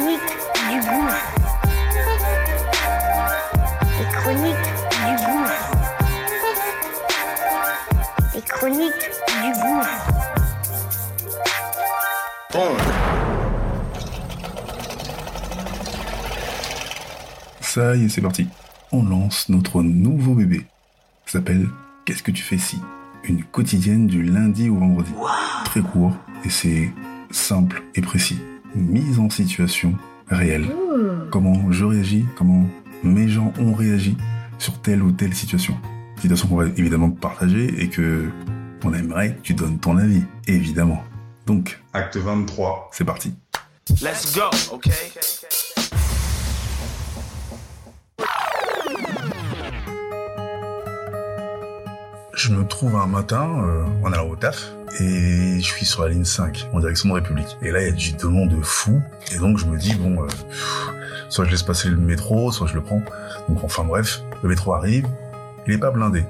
La chronique du gouffre. Les chroniques du gouffre. Les chroniques du gouffre. Ça y est, c'est parti. On lance notre nouveau bébé. Ça s'appelle Qu'est-ce que tu fais si? Une quotidienne du lundi au vendredi. Très court et c'est simple et précis. Mise en situation réelle. Comment je réagis, comment mes gens ont réagi sur telle ou telle situation. Situation qu'on va évidemment partager et que on aimerait que tu donnes ton avis, évidemment. Donc, Acte 23. c'est parti. Let's go, okay? Je me trouve un matin euh, en allant au taf et je suis sur la ligne 5 en direction de République. Et là, il y a du de monde de fou. Et donc, je me dis, bon, euh, soit je laisse passer le métro, soit je le prends. Donc, enfin bref, le métro arrive, il est pas blindé.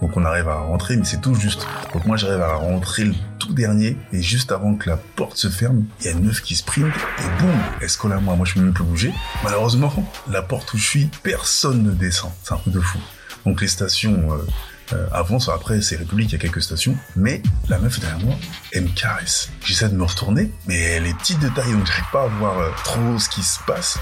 Donc, on arrive à rentrer, mais c'est tout juste. Donc, moi, j'arrive à rentrer le tout dernier. Et juste avant que la porte se ferme, il y a une meuf qui sprint et boum, elle se colle à moi. Moi, je peux même plus bouger. Malheureusement, la porte où je suis, personne ne descend. C'est un truc de fou. Donc, les stations... euh, euh, avancent. Après, c'est République, il y a quelques stations. Mais la meuf derrière moi, elle me caresse. J'essaie de me retourner, mais elle est petite de taille, donc j'arrive pas à voir euh, trop ce qui se passe.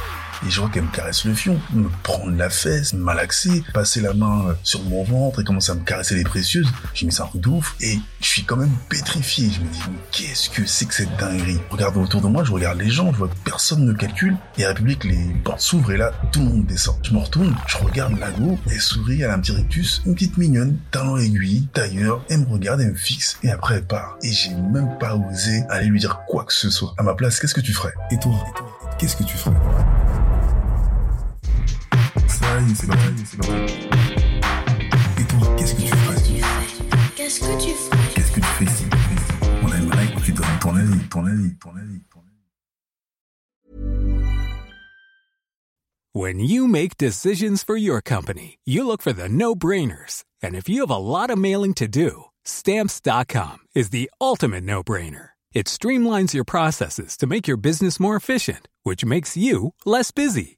Et je vois qu'elle me caresse le fion, me prendre la fesse, me malaxer, passer la main euh, sur mon ventre et commencer à me caresser les précieuses. J'ai mis ça un truc de ouf. Et je suis quand même pétrifié. Je me dis, mais qu'est-ce que c'est que cette dinguerie? Regarde autour de moi, je regarde les gens, je vois que personne ne calcule. Et à République, les portes s'ouvrent et là, tout le monde descend. Je me retourne, je regarde Lago, elle sourit, elle a un petit rictus, une petite mignonne, talon aiguille, tailleur, elle me regarde, elle me fixe et après elle part. Et j'ai même pas osé aller lui dire quoi que ce soit. À ma place, qu'est-ce que tu ferais? Et toi, qu'est-ce que tu ferais? C'est c'est. Et toi, qu'est-ce que tu ferais Qu'est-ce que tu fais Qu'est-ce que tu fais On aimerait que tu donnes ton avis, ton avis, ton avis, ton avis. When you make decisions for your company, you look for the no brainers. And if you have a lot of mailing to do, stamps.com is the ultimate no brainer. It streamlines your processes to make your business more efficient, which makes you less busy.